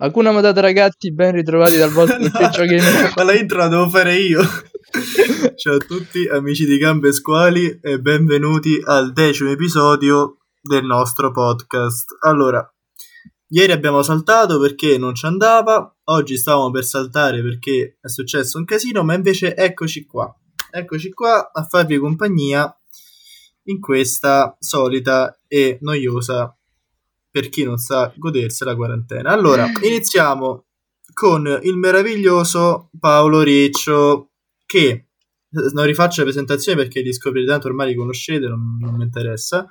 Hakuna Matata ragazzi, ben ritrovati dal vostro ufficio gamer. Ma la intro la devo fare io. Ciao a tutti amici di Gambe Squali e benvenuti al decimo episodio del nostro podcast. Allora, ieri abbiamo saltato perché non ci andava, oggi stavamo per saltare perché è successo un casino, ma invece eccoci qua. Eccoci qua a farvi compagnia in questa solita e noiosa per chi non sa godersi la quarantena. Allora, iniziamo con il meraviglioso Paolo Riccio che non rifaccio la presentazione perché li scoprirete tanto ormai li conoscete, non, non mi interessa.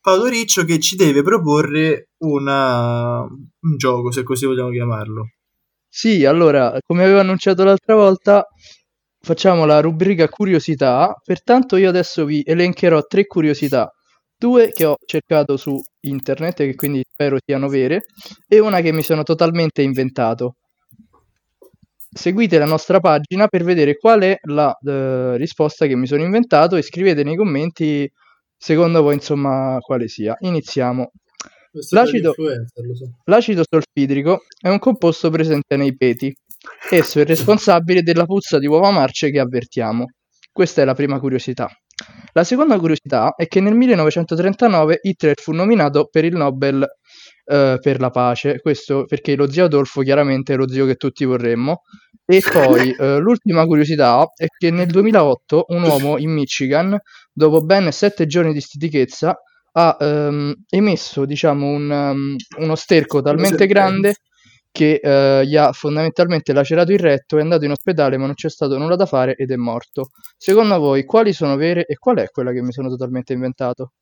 Paolo Riccio che ci deve proporre una, un gioco, se così vogliamo chiamarlo. Sì, allora, come avevo annunciato l'altra volta, facciamo la rubrica curiosità, pertanto io adesso vi elencherò tre curiosità, due che ho cercato su internet e che quindi spero siano vere, e una che mi sono totalmente inventato. Seguite la nostra pagina per vedere qual è la uh, risposta che mi sono inventato e scrivete nei commenti secondo voi insomma quale sia. Iniziamo. L'acido, so. l'acido solfidrico è un composto presente nei peti. Esso è responsabile della puzza di uova marce che avvertiamo. Questa è la prima curiosità. La seconda curiosità è che nel 1939 Hitler fu nominato per il Nobel eh, per la pace, questo perché lo zio Adolfo chiaramente è lo zio che tutti vorremmo. E poi eh, l'ultima curiosità è che nel 2008 un uomo in Michigan, dopo ben sette giorni di stitichezza, ha ehm, emesso diciamo, un, um, uno sterco talmente grande che eh, gli ha fondamentalmente lacerato il retto, è andato in ospedale ma non c'è stato nulla da fare ed è morto. Secondo voi quali sono vere e qual è quella che mi sono totalmente inventato?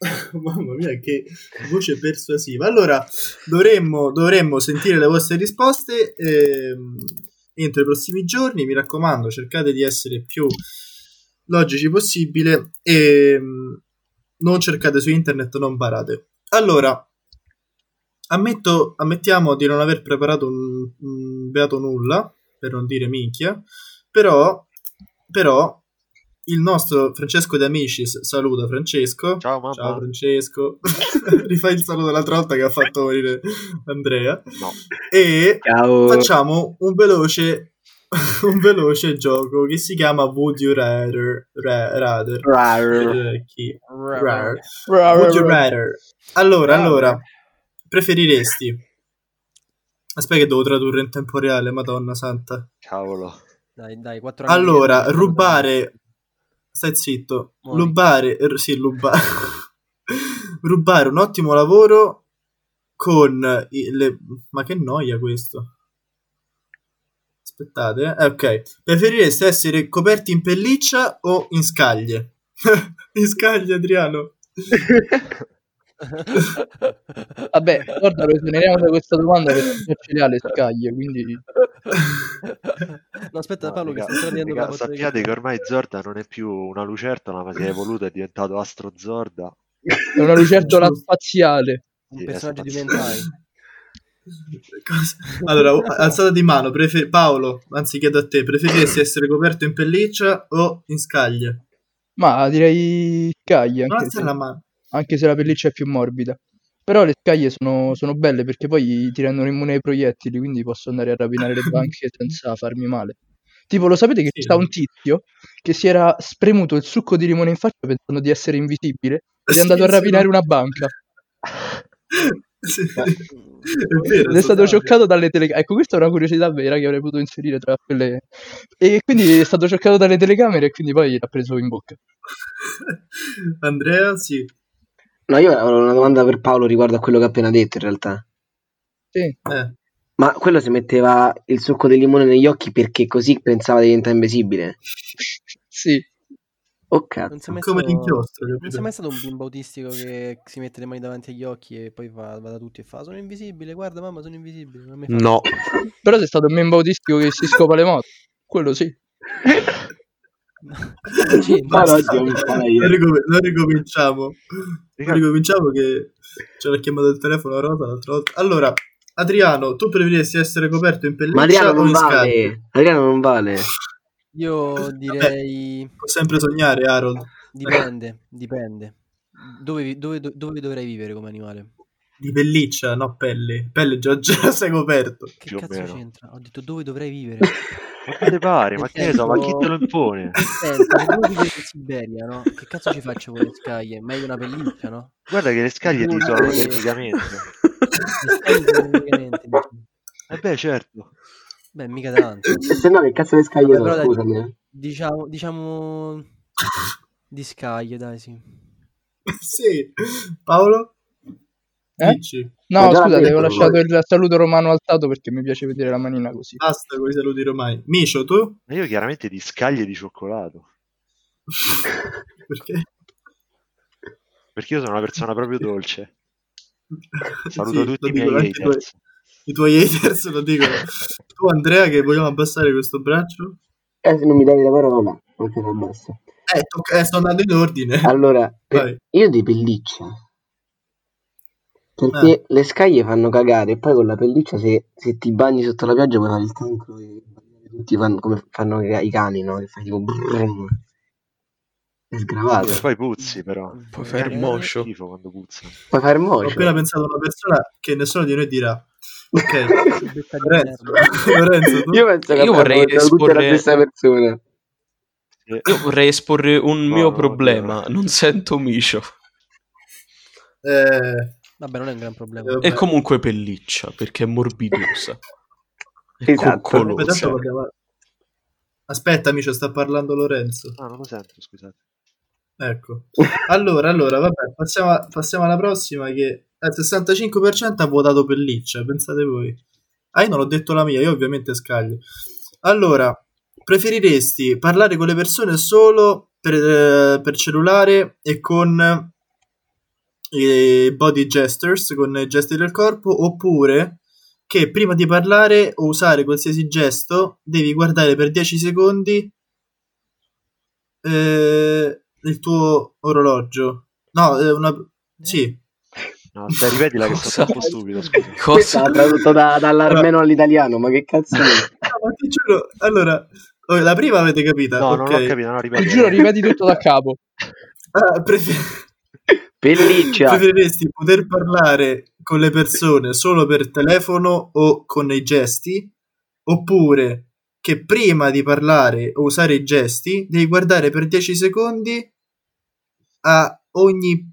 Mamma mia, che voce persuasiva. Allora, dovremmo, dovremmo sentire le vostre risposte eh, entro i prossimi giorni. Mi raccomando, cercate di essere più logici possibile e ehm, non cercate su internet, non barate. Allora, ammetto, ammettiamo di non aver preparato un, un beato nulla, per non dire minchia, però, però il nostro Francesco De Amicis saluta Francesco. Ciao mamma. Ciao Francesco. Rifai il saluto dell'altra volta che ha fatto morire Andrea. No. E Ciao. facciamo un veloce un veloce gioco che si chiama Would You Rather Ra- Rather Rar. Eh, chi? Rar. Would You Rather allora allora preferiresti? Aspetta che devo tradurre in tempo reale madonna santa. Cavolo. Dai, dai, quattro anni allora che- rubare stai zitto. Muori. rubare er, sì rubare rubare un ottimo lavoro con i- le ma che noia questo. Aspettate. Eh, ok. Preferireste essere coperti in pelliccia o in scaglie? In scaglie Adriano Vabbè, guarda, lo esoneriamo da questa domanda perché non ce le ha le scaglie, quindi... no, aspetta No, Paolo che raga, sta prendendo raga, la foto di sappiate che ormai Zorda non è più una lucertola, ma si è evoluto, è diventato Astro Zorda. È una lucertola spaziale. un Sì, personaggio di Mentai. Allora alzata di mano prefer- Paolo anzi chiedo a te preferiresti essere coperto in pelliccia o in scaglie Ma direi scaglie, non anche alzare se, la mano anche se la pelliccia è più morbida. Però le scaglie sono, sono belle perché poi ti rendono immune ai proiettili, quindi posso andare a rapinare le banche senza farmi male. Tipo, lo sapete che Sì. c'è un tizio che si era spremuto il succo di limone in faccia pensando di essere invisibile ed è Sì, andato a sì, rapinare no. una banca. Sì, è vero è stato scioccato dalle telecamere. Ecco, questa è una curiosità vera che avrei potuto inserire tra quelle. E quindi è stato scioccato dalle telecamere e quindi poi l'ha preso in bocca. Andrea sì No, io avevo una domanda per Paolo riguardo a quello che ha appena detto in realtà. Sì. eh. Ma quello si metteva il succo di limone negli occhi perché così pensava di diventare invisibile. Sì. Oh cazzo. Non sei mai come stato- l'inchiostro Non capito? sei mai stato un bimbo autistico che si mette le mani davanti agli occhi e poi va, va da tutti e fa sono invisibile, guarda mamma sono invisibile. Non mi fa No. Però sei stato un membro autistico che si scopa le moto. Quello sì. Sì, Ma Basta. non, ricom- non ricominciamo non ricominciamo che ce l'ha chiamato il telefono a Rosa l'altra volta allora Adriano tu preferiresti essere coperto in pelliccia Ma Adriano non vale. Adriano non vale. Io direi può sempre sognare Harold dipende, dipende. Dove, dove, dove dovrei vivere come animale? di pelliccia, no pelle. Pelle già, già sei coperto. Che Più cazzo c'entra? Ho detto dove dovrei vivere. Ma che te pare? Ma che ne so, ma chi te lo impone? Senti, se devo vivere in Siberia, no? Che cazzo ci faccio con le scaglie? Meglio una pelliccia, no? Guarda che le scaglie ti isolano termicamente. Le scaglie sono praticamente, dici. Eh beh, certo. Beh, mica tanto. E se no, che cazzo le scaglie Vabbè, sono? però dai, eh. Diciamo, diciamo di scaglie, dai, sì. sì. Paolo? Eh? Dici. No, l'ha avevo lasciato il saluto romano alzato perché mi piace vedere la manina così. Basta con i saluti romani. Micio, tu? Ma io chiaramente di scaglie di cioccolato. Perché? Perché io sono una persona proprio dolce. Saluto Sì, tutti lo i miei haters. I tuoi haters lo dicono. Tu, Andrea, che vogliamo abbassare questo braccio? Eh, se non mi dai la parola, non te la abbasso. Eh, tocca- eh, sto andando in ordine. Allora, Vai. io di pelliccia. Perché Ah. le scaglie fanno cagare e poi con la pelliccia se, se ti bagni sotto la pioggia puoi fare il cancro e tutti fanno come fanno i cani, no? Che fai tipo brum. È sgravato. Poi puzzi però. Puoi fare Eh, quando puzzano. Puoi fare Ho mocio. appena pensato a una persona che nessuno di noi dirà. Ok, Lorenzo. Lorenzo tu? Io penso che Io vorrei esporre-. Eh, Io vorrei esporre un No, mio no, problema. no. Non sento micio. Eh, Vabbè, non è un gran problema. Eh, E comunque pelliccia, perché è morbidosa. E Esatto. Aspetta, amico, sta parlando Lorenzo. No, non lo sento, scusate. Ecco. Allora, allora, vabbè, passiamo, a- passiamo alla prossima che il 65% ha votato pelliccia, pensate voi. Ah, io non ho detto la mia, io ovviamente scaglio. Allora, preferiresti parlare con le persone solo per, eh, per cellulare e con i body gestures, con i gesti del corpo, oppure che prima di parlare o usare qualsiasi gesto devi guardare per 10 secondi eh, il tuo orologio. No, è una... Sì, No, stai, ripetila che troppo stupido, scusa. Cosa? l'ha tradotto da- dall'armeno all'italiano, ma che cazzo è? No, ma ti giuro, allora, oh, la prima avete capita? No, non ok. ho capito, no, Ti ripeti. giuro, ripeti tutto da capo. Ah, prefer- Pelliccia. preferiresti poter parlare con le persone solo per telefono o con i gesti? Oppure che prima di parlare o usare i gesti devi guardare per 10 secondi a ogni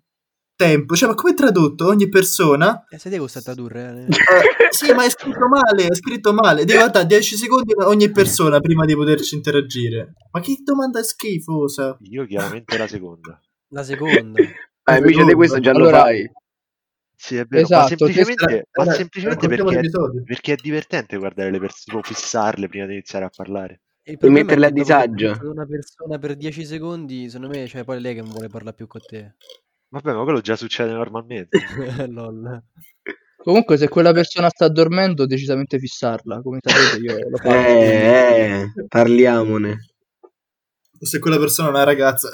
tempo? Cioè, ma come è tradotto? Ogni persona? Eh, se devo sta tradurre, eh. Eh, sì, ma è scritto male, è scritto male. Devi guardare 10 secondi a ogni persona prima di poterci interagire. Ma che domanda schifosa? Io chiaramente la seconda. La seconda. Ah, invece di questo già Allora- lo fai. Sì, è vero, Esatto, ma semplicemente, ma Era- semplicemente perché, l'episodio. perché è divertente guardare le persone, fissarle prima di iniziare a parlare. E è metterle a disagio. Una persona per 10 secondi, secondo me, cioè, poi è lei che non vuole parlare più con te. Vabbè, ma quello già succede normalmente. Lol. Comunque, se quella persona sta dormendo, decisamente fissarla. Come sapete, io lo faccio. Eh, eh, parliamone. Se quella persona è una ragazza.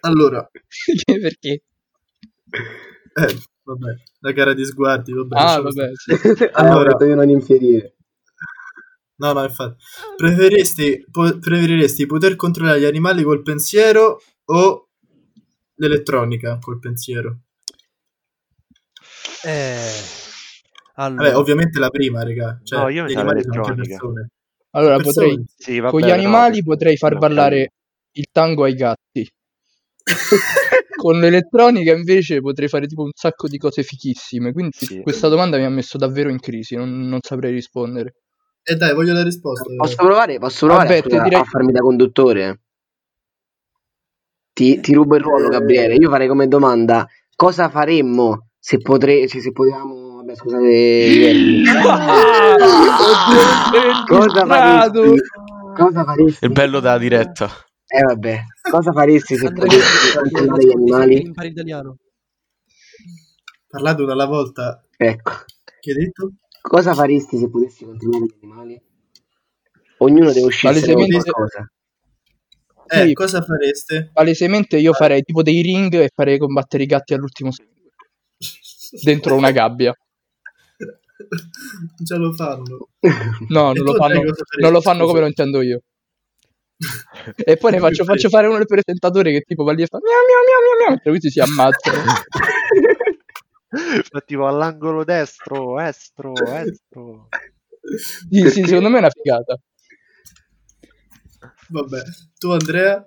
Allora, Perché? eh, vabbè, la gara di sguardi, vabbè. Ah, vabbè. sì. Allora, Allora- io non infierire. No, no, infatti. Preferiresti, po- preferiresti poter controllare gli animali col pensiero o l'elettronica col pensiero? Eh, allora, Vabbè, ovviamente la prima, raga. Cioè, No, io mi gli animali sono anche l'elettronica. persone. Allora, Persone. potrei, Sì, vabbè, con gli no, animali questo- potrei far un ballare il tango ai gatti. con l'elettronica invece potrei fare tipo un sacco di cose fichissime. Quindi Sì. questa domanda mi ha messo davvero in crisi, non, non saprei rispondere. E dai, voglio la risposta. Posso provare? Posso provare Vabbè, a, direi- a farmi da conduttore? Ti, ti rubo il ruolo, Gabriele. Io farei come domanda: cosa faremmo se, potre- se, se potevamo. Vabbè, scusate i cosa faresti? Cosa faresti? È bello da diretta. Eh, vabbè. Cosa faresti se potessi controllare gli animali? impari italiano. Parlate una alla volta. Ecco. Che hai detto? Cosa faresti se potessi controllare gli animali? Ognuno deve uscire Palesemente- qualcosa. Eh, Sì. cosa fareste? Palesemente io farei tipo dei ring e farei combattere i gatti all'ultimo secondo. Dentro una gabbia. Già lo fanno. No, non lo fanno, non lo fanno come lo intendo io. E poi ne faccio, faccio fare uno del presentatore che tipo va lì e fa miau miau miau miau miau mentre questi si ammazzano. Fa tipo all'angolo destro, estro, estro. Sì, sì, secondo me è una figata. Vabbè, tu Andrea?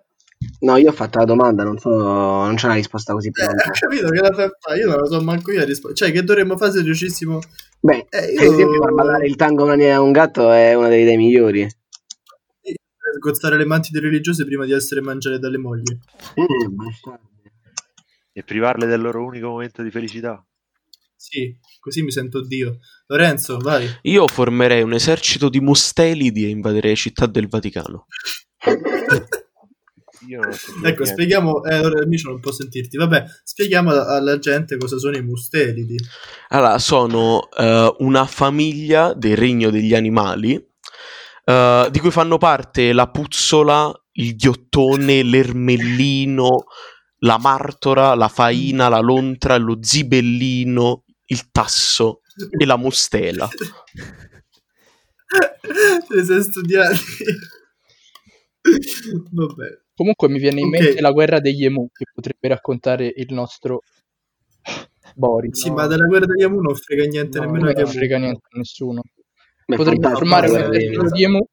No, io ho fatto la domanda, non so, non c'è una risposta così Eh, pronta. ho capito che la fare, io non lo so manco io a rispondere. Cioè, che dovremmo fare se riuscissimo... Beh, Eh, io... esempio, far ballare il tango mania a un gatto è una delle idee migliori. Sgozzare le mantide religiose prima di essere mangiate dalle mogli. Bastardi. E privarle del loro unico momento di felicità. Sì, così mi sento Dio. Lorenzo, vai. Io formerei un esercito di mustelidi e invaderei città del Vaticano. Ecco, niente. spieghiamo... Eh, ora Micio non può sentirti. Vabbè, spieghiamo alla, alla gente cosa sono i mustelidi. Allora, sono eh, una famiglia del regno degli animali, eh, di cui fanno parte la puzzola, il ghiottone, l'ermellino, la martora, la faina, la lontra, lo zibellino, il tasso e la mustela. Se sei studiati. Vabbè. Comunque mi viene in Ok. mente la guerra degli emu che potrebbe raccontare il nostro Boris. Sì, ma della guerra degli Amu non frega niente No, nemmeno non frega niente a nessuno. Beh, Potrebbe formare un di emu.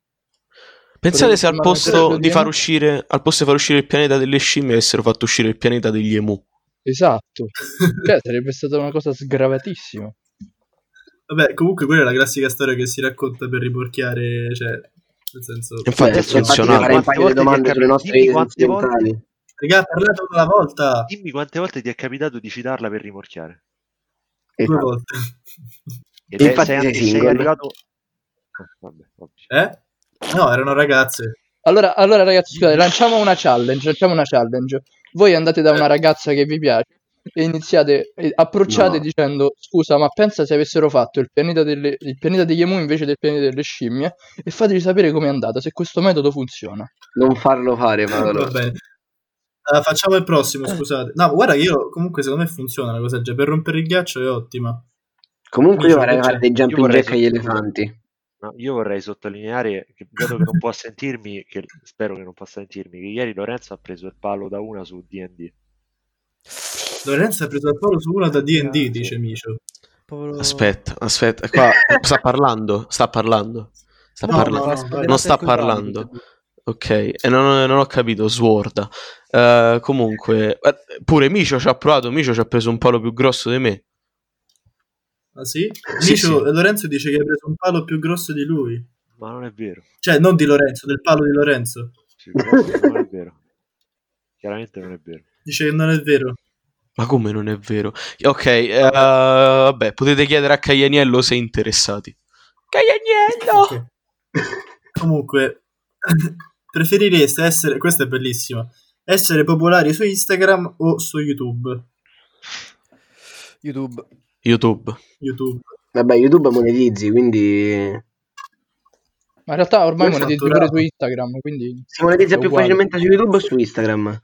Pensate se al posto di far uscire, al posto di far uscire il pianeta delle scimmie, avessero fatto uscire il pianeta degli emu. Esatto. Cioè, sarebbe stata una cosa sgravatissima. Vabbè, comunque quella è la classica storia che si racconta per riporchiare, cioè, nel senso... Infatti Cioè, ha infatti farei un paio di Quante volte domande è sulle nostre occidentali. Raga, parlate una volta! Dimmi quante volte ti è capitato di citarla per rimorchiare. Due Esatto. volte. E Infatti sei, sei sei arrivato... Eh? No, erano ragazze. Allora, allora ragazzi, scusate, lanciamo una challenge, lanciamo una challenge. Voi andate da una ragazza che vi piace e iniziate, e approcciate No. dicendo scusa, ma pensa se avessero fatto il pianeta, delle, il pianeta degli emu invece del pianeta delle scimmie e fateci sapere com'è andata, se questo metodo funziona. Non farlo fare, Va Paolo. bene. Ah, facciamo il prossimo, scusate. No, guarda che io comunque secondo me funziona una cosa del genere. Per rompere il ghiaccio è ottima. Comunque io vorrei fare dei jumping jack agli elefanti. No, io vorrei sottolineare, che dato che non può sentirmi, che spero che non possa sentirmi, che ieri Lorenzo ha preso il palo da una su D&D. Lorenzo ha preso il palo su una da D&D, Grazie. dice Micio. Povero- Aspetta, aspetta, qua sta parlando, sta parlando. Sta No, parlando. no, no. Non sta parlando. Ok, e non, non ho capito, sworda. Eh, comunque, eh, pure Micio ci ha provato, Micio ci ha preso un palo più grosso di me. Ah sì? Sì, Micio, sì. Lorenzo dice che hai preso un palo più grosso di lui. Ma non è vero. Cioè, non di Lorenzo, del palo di Lorenzo. Sì, questo non è vero. Chiaramente non è vero. Dice che non è vero. Ma come non è vero? Ok, eh, vabbè, potete chiedere a Caianiello se interessati. Caianiello! Ok. Comunque, preferireste essere, questa è bellissima, essere popolari su Instagram o su YouTube? YouTube. YouTube. YouTube. Vabbè, YouTube monetizzi, quindi Ma in realtà ormai Io monetizzi pure su Instagram, quindi si monetizza più facilmente su YouTube o su Instagram?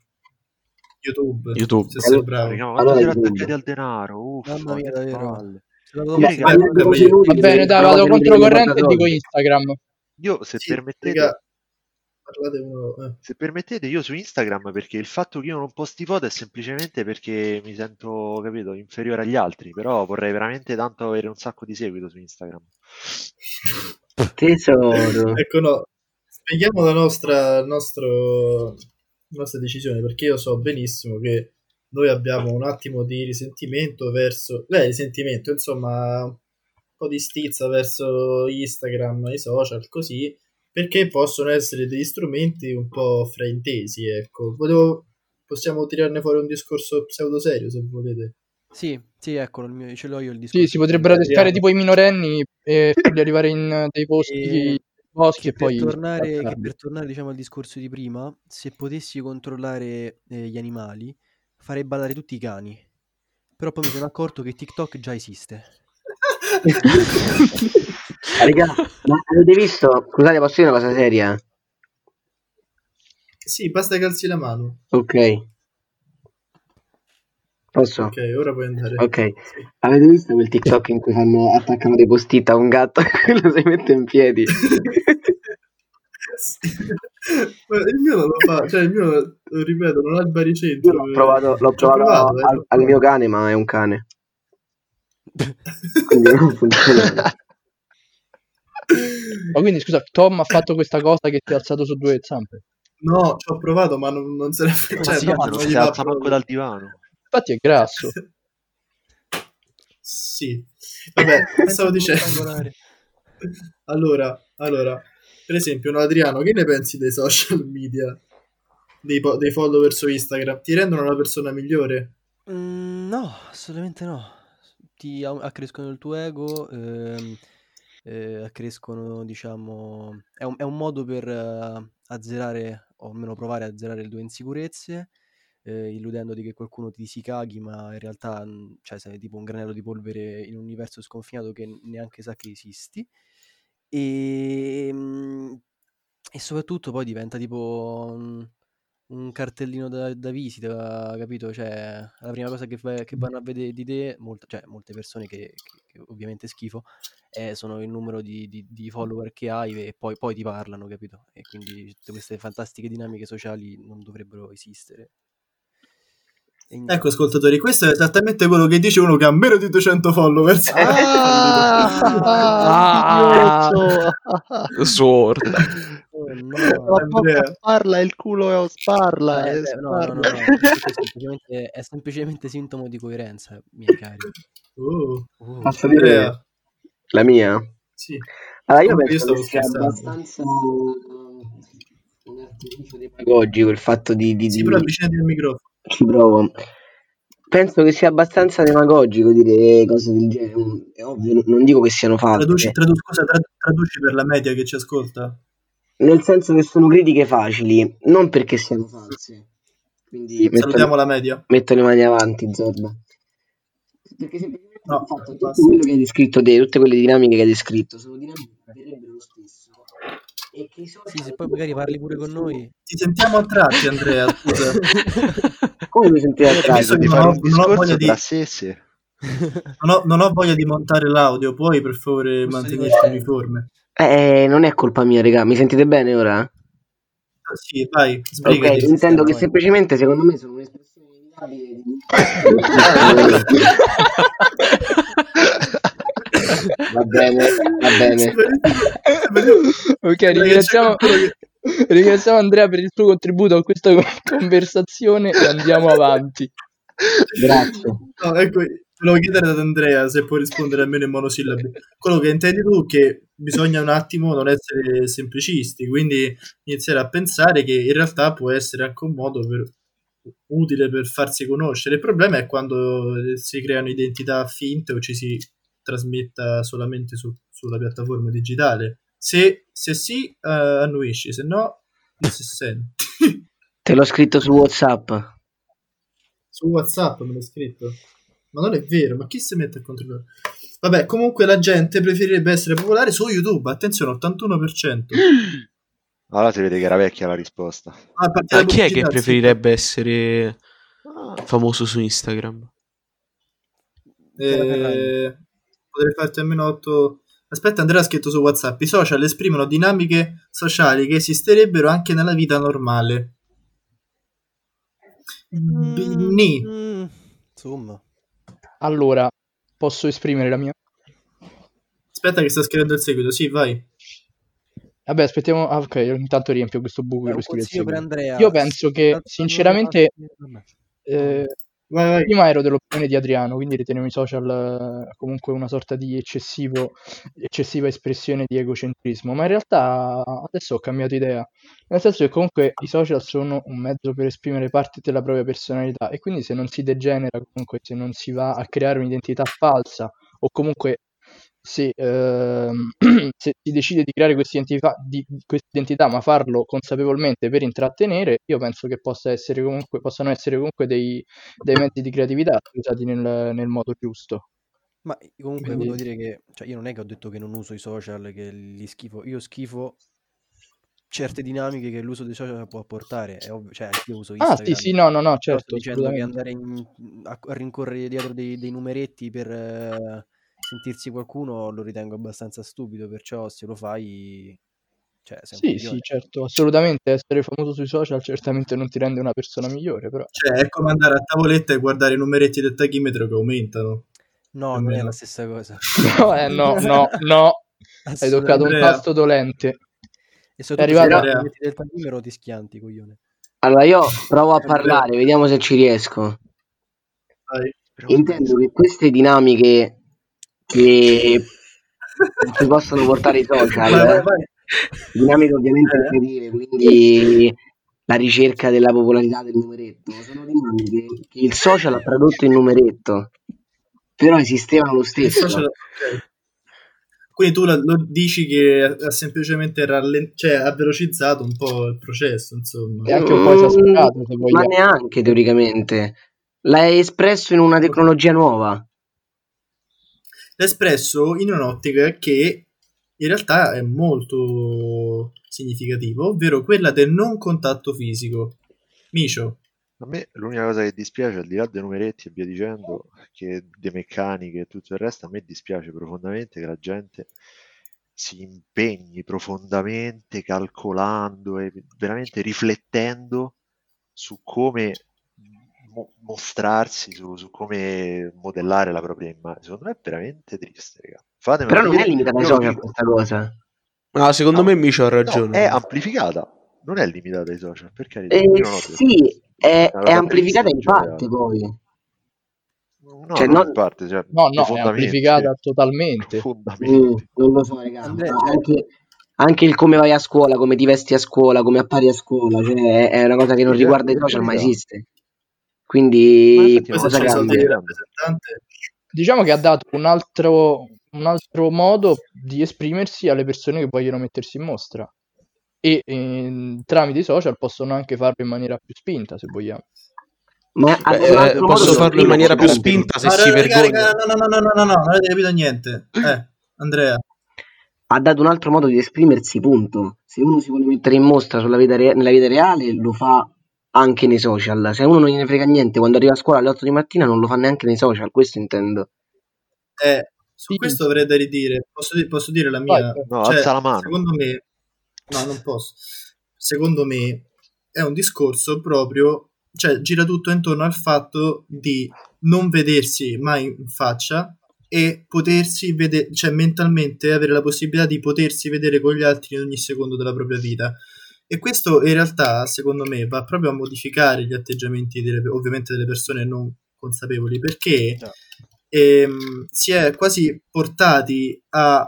YouTube. YouTube. Se sei Allora- bravo. Ma Allora attaccati al denaro? Uffa, Mamma mia, davvero. Va bene, dai, vado controcorrente e dico. Instagram. Io, se Sì, permettete, raga, parlate uno... eh. se permettete, io su Instagram, perché il fatto che io non posti foto è semplicemente perché mi sento, capito, inferiore agli altri, però vorrei veramente tanto avere un sacco di seguito su Instagram. Tesoro. Ecco, no, spieghiamo la nostra, nostro, la nostra decisione, perché io so benissimo che noi abbiamo un attimo di risentimento verso, beh, risentimento, insomma, un po' di stizza verso Instagram, i social, così, perché possono essere degli strumenti un po' fraintesi, ecco. Volevo, possiamo tirarne fuori un discorso pseudo serio, se volete. Sì, sì, eccolo, il mio, ce l'ho io il discorso. Sì, si potrebbero testare tipo i minorenni e farli arrivare in eh, dei posti E- boschi Che e per, poi tornare, che per tornare diciamo al discorso di prima, se potessi controllare eh, gli animali, farei ballare tutti i cani. Però poi mi sono accorto che TikTok già esiste. Raga, ma avete visto? Scusate, posso dire una cosa seria? Sì, basta calzi la mano. Ok. Posso? Ok, ora puoi andare. Ok. Sì. Avete visto quel TikTok in cui fanno, attaccano dei post-it a un gatto e lo si mette in piedi? Il mio non lo fa, cioè il mio, lo ripeto, non ha il baricentro. L'ho provato, l'ho provato provato, eh, al, l'ho al mio cane, ma è un cane. Quindi non funziona. Ma quindi scusa, Tom ha fatto questa cosa che ti ha alzato su due zampe. No, ci ho provato, ma non, non se ne Ma cioè, sì, no, non si alza manco proprio. dal divano. Infatti è grasso. Sì. Vabbè, stavo dicendo. Allora, allora, per esempio, no, Adriano, che ne pensi dei social media? Dei, po- dei follower su Instagram? Ti rendono una persona migliore? Mm, no, assolutamente no. Ti accrescono il tuo ego, ehm, eh, accrescono, diciamo, è un, è un modo per eh, azzerare, o almeno provare a azzerare le tue insicurezze, eh, illudendoti che qualcuno ti si caghi, ma in realtà, mm, cioè, sei tipo un granello di polvere in un universo sconfinato che neanche sa che esisti. E, mm, e soprattutto poi diventa tipo un, cartellino da, da visita, capito? Cioè, la prima cosa che, vai- che vanno a vedere di te, molte, cioè molte persone che, che- che ovviamente schifo, eh, sono il numero di, di- di follower che hai e poi, poi ti parlano, capito? E quindi tutte queste fantastiche dinamiche sociali non dovrebbero esistere. Ecco, ascoltatori, questo è esattamente quello che dice uno che ha meno di 200 followers. Ah, Sorda. Oh, no. La Andrea. bocca sparla e il culo sparla. Eh, e beh, no, no, no, no, sparla. questo è semplicemente, è semplicemente sintomo di coerenza, miei cari. Oh, Oh. Posso dire la mia? sì. Allora, io io penso stavo che sia abbastanza eh, un artificio demagogico il fatto di, di, Sì, di- però avvicinati al microfono. ci provo. Penso che sia abbastanza demagogico dire cose del genere. È ovvio, non- dico che siano Traduci, false, tradu- scusa, trad- traduci per la media che ci ascolta. Nel senso che sono critiche facili, non perché siano false. Quindi metto, Salutiamo la media. metto le mani avanti, Zorba. Perché semplicemente No, fatto tutto basta. quello che hai descritto te, tutte quelle dinamiche che hai descritto, sono dinamiche che avverrebbero lo stesso. E che i social Sì, se poi magari parli pure con noi. Ti sentiamo a tratti, Andrea. Scusa. Come mi sentite visto Penso di non fare ho- un non ho voglia di-. Non ho, non ho voglia di montare l'audio, puoi per favore mantenerti dire- uniforme? Eh, non è colpa mia, raga. Mi sentite bene ora? Sì, vai, Ok, sbrigati. intendo che vai. semplicemente secondo me sono un'espressione inevitabile di... va bene, va bene. ok, ringraziamo, ringraziamo Andrea per il suo contributo a questa conversazione e andiamo avanti. Grazie. No, ecco, volevo chiedere ad Andrea se può rispondere almeno in monosillabi. Quello che intendi tu è che bisogna un attimo non essere semplicisti, quindi iniziare a pensare che in realtà può essere anche un modo per- utile per farsi conoscere. Il problema è quando si creano identità finte o ci si trasmetta solamente su- sulla piattaforma digitale. Se, se sì, eh, annuisci, se no, non si sente. Te l'ho scritto su WhatsApp. Su WhatsApp me l'hai scritto. Ma non è vero, ma chi si mette a controllare? Vabbè, comunque la gente preferirebbe essere popolare su YouTube. Attenzione, 81%. Allora si vede che era vecchia la risposta. Ah, Ma chi è che preferirebbe essere famoso su Instagram? Eh, potrei farti almeno 8. Aspetta, Andrea ha scritto su WhatsApp: i social esprimono dinamiche sociali che esisterebbero anche nella vita normale. Bini. Mm, insomma. Allora, posso esprimere la mia? Aspetta, che sta scrivendo il seguito. Sì, vai. Vabbè, aspettiamo. Ah, ok, intanto riempio questo buco per per. Io penso che, sinceramente, eh, Vai, vai. prima ero dell'opinione di Adriano, quindi ritenevo i social eh, comunque una sorta di eccessivo, eccessiva espressione di egocentrismo, ma in realtà adesso ho cambiato idea, nel senso che comunque i social sono un mezzo per esprimere parte della propria personalità e quindi se non si degenera, comunque se non si va a creare un'identità falsa o comunque se, ehm, se si decide di creare questa identità, di, questa identità, ma farlo consapevolmente per intrattenere, io penso che possa essere comunque, possano essere comunque dei, dei mezzi di creatività usati nel, nel modo giusto. Ma comunque Quindi- volevo dire che, cioè io non è che ho detto che non uso i social, che li schifo, io schifo certe dinamiche che l'uso dei social può portare, è ovvio, cioè io uso Ah, Instagram. sì, sì, no, no, no, certo, sto dicendo che andare in- a, a rincorrere dietro dei, dei numeretti per sentirsi qualcuno lo ritengo abbastanza stupido, perciò se lo fai, cioè Sì, sì, certo, assolutamente essere famoso sui social certamente non ti rende una persona migliore, però Cioè, è come andare a tavoletta e guardare i numeretti del tachimetro che aumentano. No, non è la stessa cosa. No, eh, no, no, no. Hai toccato un tasto dolente. E se È arrivato- metti del numero ti schianti, coglione. Allora io provo a parlare, vediamo se ci riesco. Vai. Speriamo Intendo che queste dinamiche che ci possono portare i social, Vai, vai, vai. dinamiche ovviamente Eh. inferiore, quindi la ricerca della popolarità del numeretto, sono dinamiche che il social ha tradotto in numeretto, però esistevano lo Il stesso. social-. Quindi tu la- lo dici che ha semplicemente rallen- cioè, ha velocizzato un po' il processo, insomma. E anche un po' esasperato, se Ma vogliamo. neanche teoricamente. L'hai espresso in una tecnologia nuova. Espresso in un'ottica che in realtà è molto significativa, ovvero quella del non contatto fisico. Micio, A me l'unica cosa che dispiace, al di là dei numeretti e via dicendo, che le meccaniche e tutto il resto, a me dispiace profondamente che la gente si impegni profondamente calcolando e veramente riflettendo su come mo- mostrarsi, su, su come modellare la propria immagine. Secondo me è veramente triste, raga. Fatemelo Però non è limitata ai social questa cosa. Ah, secondo No. me Micio ha No, ragione. è amplificata, non è limitata ai social, per carità. Eh, sì, è, è amplificata in parte poi. No, Cioè, non parte, cioè, No, no, è amplificata totalmente. Mm, non lo so, raga. Andrea, ma anche, anche il come vai a scuola, come ti vesti a scuola, come appari a scuola, cioè è, una cosa che non riguarda i social, ma esiste. Quindi cosa cambia? Diciamo che ha dato un altro, un altro modo di esprimersi alle persone che vogliono mettersi in mostra. E ehm, tramite i social possono anche farlo in maniera più spinta, se vogliamo. Ma Beh, eh, posso farlo in maniera più spinta se Ma si vergogna. no, no, no, no, no, no, non avete capito niente. Eh, Andrea, ha dato un altro modo di esprimersi, punto. Se uno si vuole mettere in mostra sulla vita re- nella vita reale, lo fa anche nei social. Se uno non gliene frega niente, quando arriva a scuola alle 8 di mattina, non lo fa neanche nei social, questo intendo. eh, su Sì. questo avrei da ridire. Posso, di- posso dire la mia? Vai, No, Cioè, alza la mano. Secondo me, no, non posso. Secondo me è un discorso proprio, cioè gira tutto intorno al fatto di non vedersi mai in faccia e potersi vedere, cioè mentalmente avere la possibilità di potersi vedere con gli altri in ogni secondo della propria vita. E questo in realtà, secondo me, va proprio a modificare gli atteggiamenti delle, ovviamente delle persone non consapevoli, perché Già. ehm, si è quasi portati a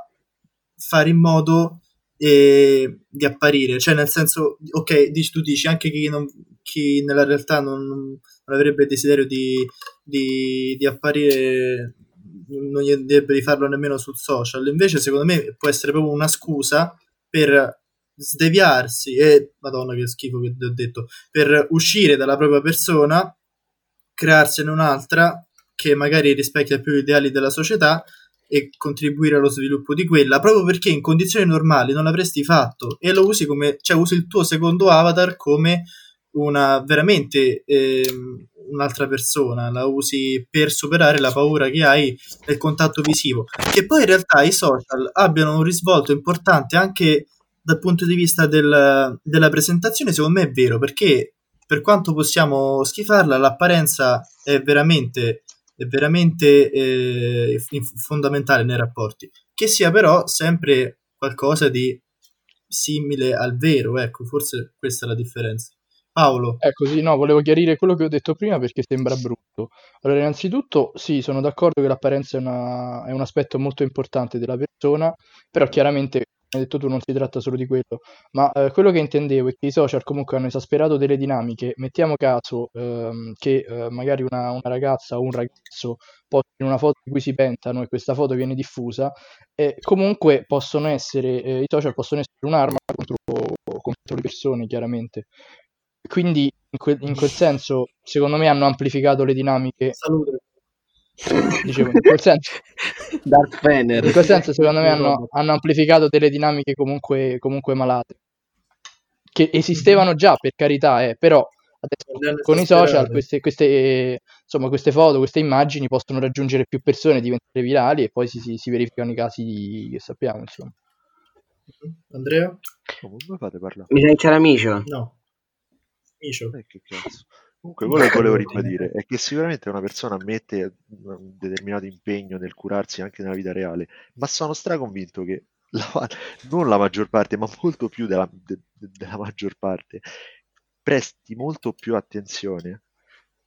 fare in modo eh, di apparire, cioè nel senso, ok, dici, tu dici anche chi, non- chi nella realtà non, non avrebbe desiderio di, di, di apparire, non gli dovrebbe di farlo nemmeno sul social, invece secondo me può essere proprio una scusa per sdeviarsi e, madonna che schifo che ho detto, per uscire dalla propria persona, crearsene un'altra che magari rispecchia più gli ideali della società e contribuire allo sviluppo di quella, proprio perché in condizioni normali non l'avresti fatto e lo usi come, cioè usi il tuo secondo avatar come una veramente ehm, un'altra persona, la usi per superare la paura che hai del contatto visivo, che poi in realtà i social abbiano un risvolto importante anche dal punto di vista del- della presentazione, secondo me è vero, perché per quanto possiamo schifarla, l'apparenza è veramente, è veramente eh, fondamentale nei rapporti, che sia però sempre qualcosa di simile al vero, ecco, forse questa è la differenza. Paolo, Ecco, sì, no, volevo chiarire quello che ho detto prima perché sembra brutto. Allora, innanzitutto, sì, sono d'accordo che l'apparenza è, una- è un aspetto molto importante della persona, però chiaramente, hai detto tu, non si tratta solo di quello. Ma eh, quello che intendevo è che i social comunque hanno esasperato delle dinamiche. Mettiamo caso ehm, che eh, magari una, una ragazza o un ragazzo postino una foto di cui si pentano e questa foto viene diffusa, e comunque possono essere, eh, i social possono essere un'arma contro, contro le persone, chiaramente. Quindi in quel, in quel senso, secondo me, hanno amplificato le dinamiche. salute. Dicevo, in quel senso, in quel senso secondo me, hanno, hanno amplificato delle dinamiche comunque, comunque malate. Che esistevano già, per carità, eh, però adesso con i social queste, queste, insomma, queste foto, queste immagini possono raggiungere più persone, diventare virali e poi si, si- si verificano i casi che sappiamo. Insomma. Andrea? Come fate parlare? Mi sa che c'era Micio. No. Micio. Eh, che cazzo. Comunque, quello che volevo ribadire è che sicuramente una persona mette un determinato impegno nel curarsi anche nella vita reale, ma sono straconvinto che la- non la maggior parte, ma molto più della, de- de- della maggior parte, presti molto più attenzione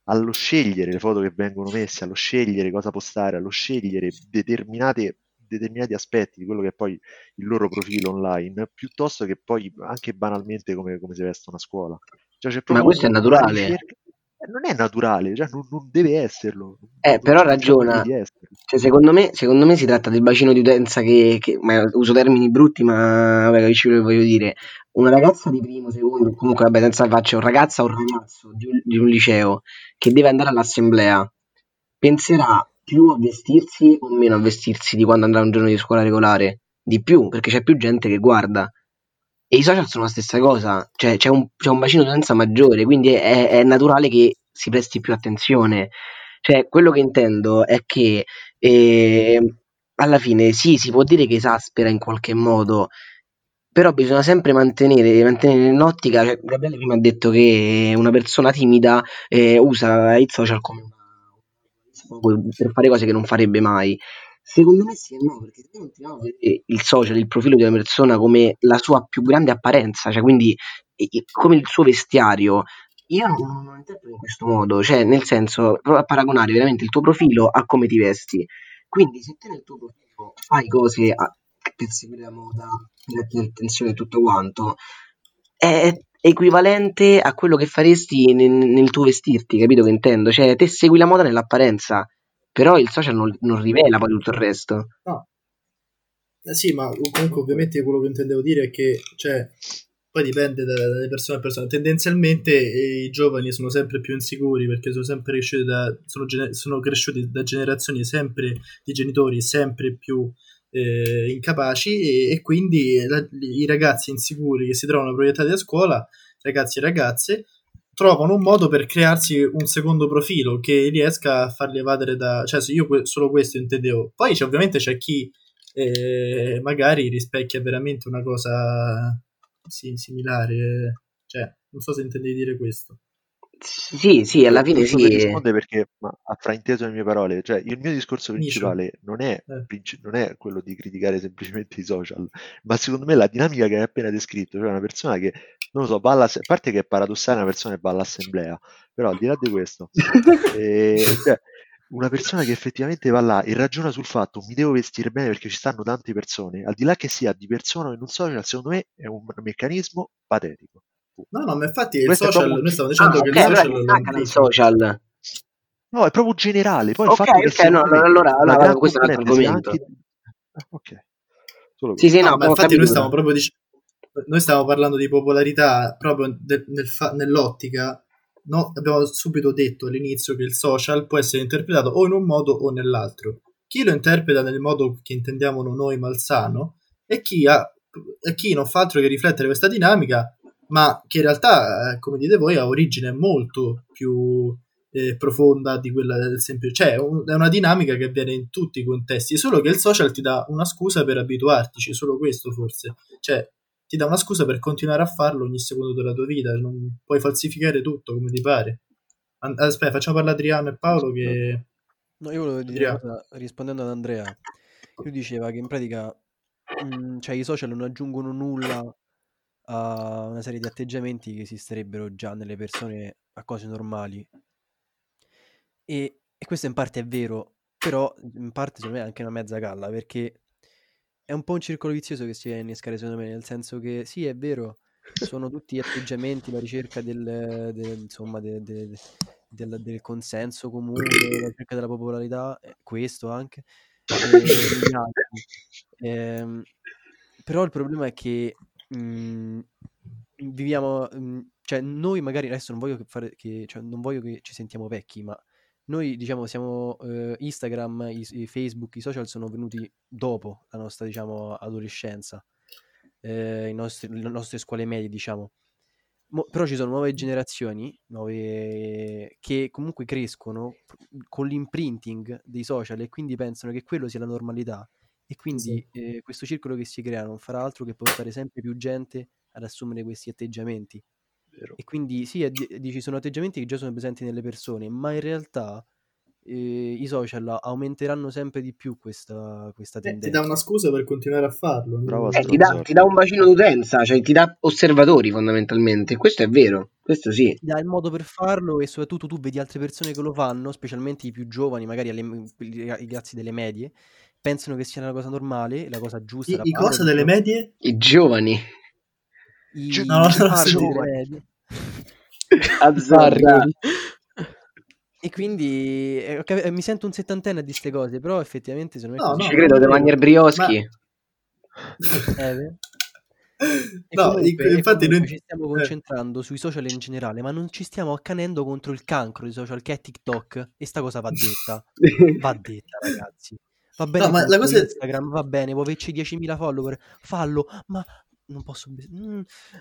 allo scegliere le foto che vengono messe, allo scegliere cosa postare, allo scegliere determinate, determinati aspetti di quello che è poi il loro profilo online, piuttosto che poi anche banalmente come, come si vestono a scuola. Cioè, c'è Ma questo è una naturale. ricerca- eh, Non è naturale, cioè non, non deve esserlo. Eh, Non però ragiona. Cioè, secondo me, secondo me si tratta del bacino di utenza che, che- ma uso termini brutti, ma vabbè, capisci quello che voglio dire. Una ragazza di primo, secondo, comunque vabbè, senza faccia, un ragazza o un ragazzo di un, di un liceo che deve andare all'assemblea, penserà più a vestirsi o meno a vestirsi di quando andrà un giorno di scuola regolare? Di più, perché c'è più gente che guarda. E i social sono la stessa cosa, cioè c'è un, c'è un bacino di utenza maggiore, quindi è, è naturale che si presti più attenzione. Cioè, quello che intendo è che eh, alla fine sì, si può dire che esaspera in qualche modo, però bisogna sempre mantenere, mantenere nell'ottica. Cioè, Gabriele prima ha detto che una persona timida eh, usa i social come per fare cose che non farebbe mai. Secondo me sì e no, perché se noi continuiamo a vedere il social, il profilo di una persona come la sua più grande apparenza, cioè quindi come il suo vestiario, io non, non lo interpreto in questo modo, cioè nel senso, prova a paragonare veramente il tuo profilo a come ti vesti. Quindi se te nel tuo profilo fai cose a- per seguire la moda, per attirare attenzione e tutto quanto, è equivalente a quello che faresti nel, nel tuo vestirti, capito che intendo? Cioè te segui la moda nell'apparenza, però il social non, non rivela poi tutto il resto. No. Eh sì, ma comunque ovviamente quello che intendevo dire è che, cioè, poi dipende da- dalle persone a persone. Tendenzialmente eh, i giovani sono sempre più insicuri perché sono sempre cresciuti da, sono, gene- sono cresciuti da generazioni sempre di genitori sempre più eh, incapaci e, e quindi la- i ragazzi insicuri che si trovano proiettati a scuola, ragazzi e ragazze, trovano un modo per crearsi un secondo profilo che riesca a farli evadere da... Cioè, io que- solo questo intendevo. Poi c'è, ovviamente c'è chi eh, magari rispecchia veramente una cosa sì, similare. Cioè, non so se intendi dire questo. Sì, sì, alla fine Non so se sì. risponde perché ma, ha frainteso le mie parole. Cioè, il mio discorso principale non è, Eh. princi- non è quello di criticare semplicemente i social, ma secondo me la dinamica che hai appena descritto, cioè una persona che, non lo so, va alla, a parte che è paradossale una persona che va all'assemblea, però al di là di questo, eh, cioè, una persona che effettivamente va là e ragiona sul fatto mi devo vestire bene perché ci stanno tante persone, al di là che sia di persona o in un social, secondo me è un meccanismo patetico. No, no, ma infatti il social, proprio- noi stiamo Ah, dicendo che ok, il allora social ti lo staccano i implicita. social. No, è proprio generale. Poi il Ok, fatto che ok, secondo no, me allora- allora, questo è un altro argomento. anche- Ah, ok. Solo Sì, sì, no, No, ma infatti capito noi stiamo proprio dicendo noi stiamo parlando di popolarità proprio de- nel fa- nell'ottica no? abbiamo subito detto all'inizio che il social può essere interpretato o in un modo o nell'altro chi lo interpreta nel modo che intendiamo noi malsano e chi, ha, e chi non fa altro che riflettere questa dinamica ma che in realtà eh, come dite voi ha origine molto più eh, profonda di quella del semplice cioè è un- è una dinamica che avviene in tutti i contesti solo che il social ti dà una scusa per abituartici solo questo forse cioè ti dà una scusa per continuare a farlo ogni secondo della tua vita, non puoi falsificare tutto come ti pare. An- aspetta, facciamo parlare Adriano e Paolo che... No, io volevo dire una cosa, rispondendo ad Andrea, lui diceva che in pratica mm, cioè, i social non aggiungono nulla a una serie di atteggiamenti che esisterebbero già nelle persone a cose normali. E, e questo in parte è vero, però in parte secondo me è anche una mezza galla, perché è un po' un circolo vizioso che si viene a innescare secondo me, nel senso che sì, è vero, sono tutti atteggiamenti, la ricerca del, del- insomma, de- de- del, del consenso comune, la ricerca della popolarità, eh, questo anche, e altri. Ehm, però il problema è che mm, viviamo, mm, cioè noi magari adesso non voglio che fare che, cioè, non voglio che ci sentiamo vecchi, ma noi diciamo siamo eh, Instagram, i, i Facebook, i social sono venuti dopo la nostra diciamo adolescenza, eh, nostri- le nostre scuole medie diciamo. Mo- però ci sono nuove generazioni nuove, che comunque crescono con l'imprinting dei social e quindi pensano che quello sia la normalità e quindi eh, questo circolo che si crea non farà altro che portare sempre più gente ad assumere questi atteggiamenti vero. E quindi sì, dici sono atteggiamenti che già sono presenti nelle persone, ma in realtà eh, i social aumenteranno sempre di più questa, questa Eh, ti tendenza. dà una scusa per continuare a farlo. Bravo Eh, ti, dà, ti dà un bacino d'utenza, cioè ti dà osservatori fondamentalmente. Questo è vero, questo sì. Ti dà il modo per farlo e soprattutto tu vedi altre persone che lo fanno, specialmente i più giovani, magari alle- i ragazzi delle medie, pensano che sia una cosa normale, la cosa giusta. I, i cosa delle medie? I giovani. I No, no, no, giovani sì. delle medie. Bargari. E quindi eh, ok, eh, mi sento un settantenne di queste cose, però effettivamente secondo me No, così. Ci credo, devo credo. mangiare brioschi. Eh, beh. E No, comunque- in- infatti noi... ci stiamo eh. concentrando sui social in generale, ma non ci stiamo accanendo contro il cancro dei social che è TikTok. E sta cosa va detta. Va detta, ragazzi. Va bene No, ma la cosa è- Instagram, va bene, vuoi averci 10.000 follower, fallo, ma non posso... mm,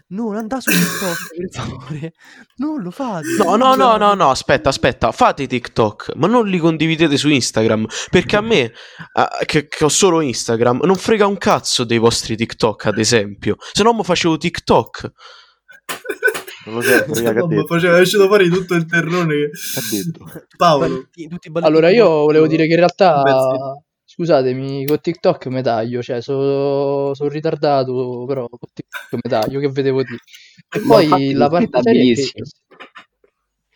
no, non andare su TikTok, per favore. Non lo fate. No, no, no, no, no, aspetta, aspetta, fate i TikTok, ma non li condividete su Instagram, perché a me, ah, che, che ho solo Instagram, non frega un cazzo dei vostri TikTok, ad esempio. Se no, mo facevo TikTok. Non lo detto? faceva è uscito fuori tutto il terrone che... Che ha detto? Paolo tutti i balletti Allora, io volevo dire che in realtà. Scusatemi, con TikTok mi taglio, cioè sono ritardato, però con TikTok mi taglio, che vedevo di. E poi la parte seria che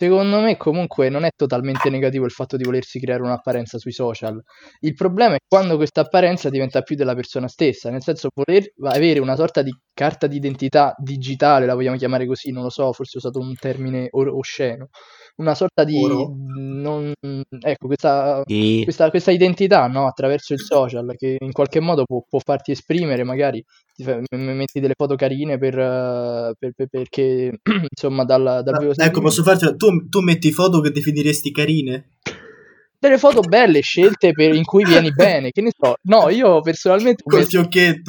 secondo me comunque non è totalmente negativo il fatto di volersi creare un'apparenza sui social. Il problema è quando questa apparenza diventa più della persona stessa, nel senso voler avere una sorta di carta d'identità digitale, la vogliamo chiamare così, non lo so, forse ho usato un termine osceno, una sorta di... Non- ecco, questa E... questa, questa identità no, attraverso il social che in qualche modo può, può farti esprimere, magari ti fai- metti delle foto carine per, eh, per- per- perché insomma dal, dal Ah, vivo ecco posso farti tu, tu metti foto che definiresti carine delle foto belle scelte per- in cui vieni bene, che ne so. No, io personalmente ho messo,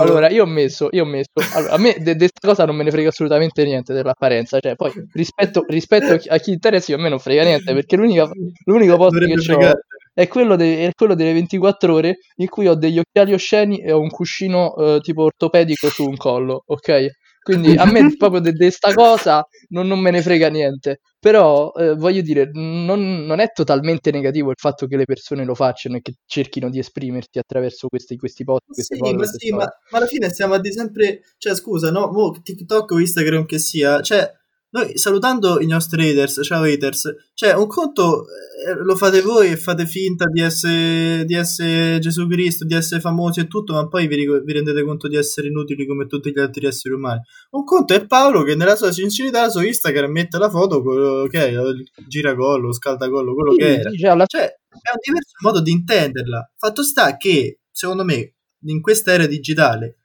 allora io ho messo, io ho messo, allora, a me di questa cosa non me ne frega assolutamente niente dell'apparenza, cioè poi rispetto, rispetto a chi- interessa io a me non frega niente perché l'unica, l'unico posto che Dovrebbe ho fregare. è quello, de- è quello delle 24 ore in cui ho degli occhiali osceni e ho un cuscino eh, tipo ortopedico su un collo, ok? Quindi a me proprio di questa cosa non, non me ne frega niente. Però eh, voglio dire, non, non è totalmente negativo il fatto che le persone lo facciano e che cerchino di esprimersi attraverso questi, questi post, Sì, foto, ma, sì ma, ma alla fine stiamo a dire sempre, cioè scusa, no, mo TikTok o Instagram che sia, cioè noi salutando i nostri haters, ciao haters, cioè un conto eh, lo fate voi e fate finta di essere, di essere Gesù Cristo, di essere famosi e tutto, ma poi vi, vi rendete conto di essere inutili come tutti gli altri esseri umani. Un conto è Paolo che nella sua sincerità su Instagram mette la foto con che è, il giracollo, lo scaldacollo, quello che Sì, era. sì, cioè, alla Cioè, è un diverso modo di intenderla. Fatto sta che, secondo me, in questa era digitale,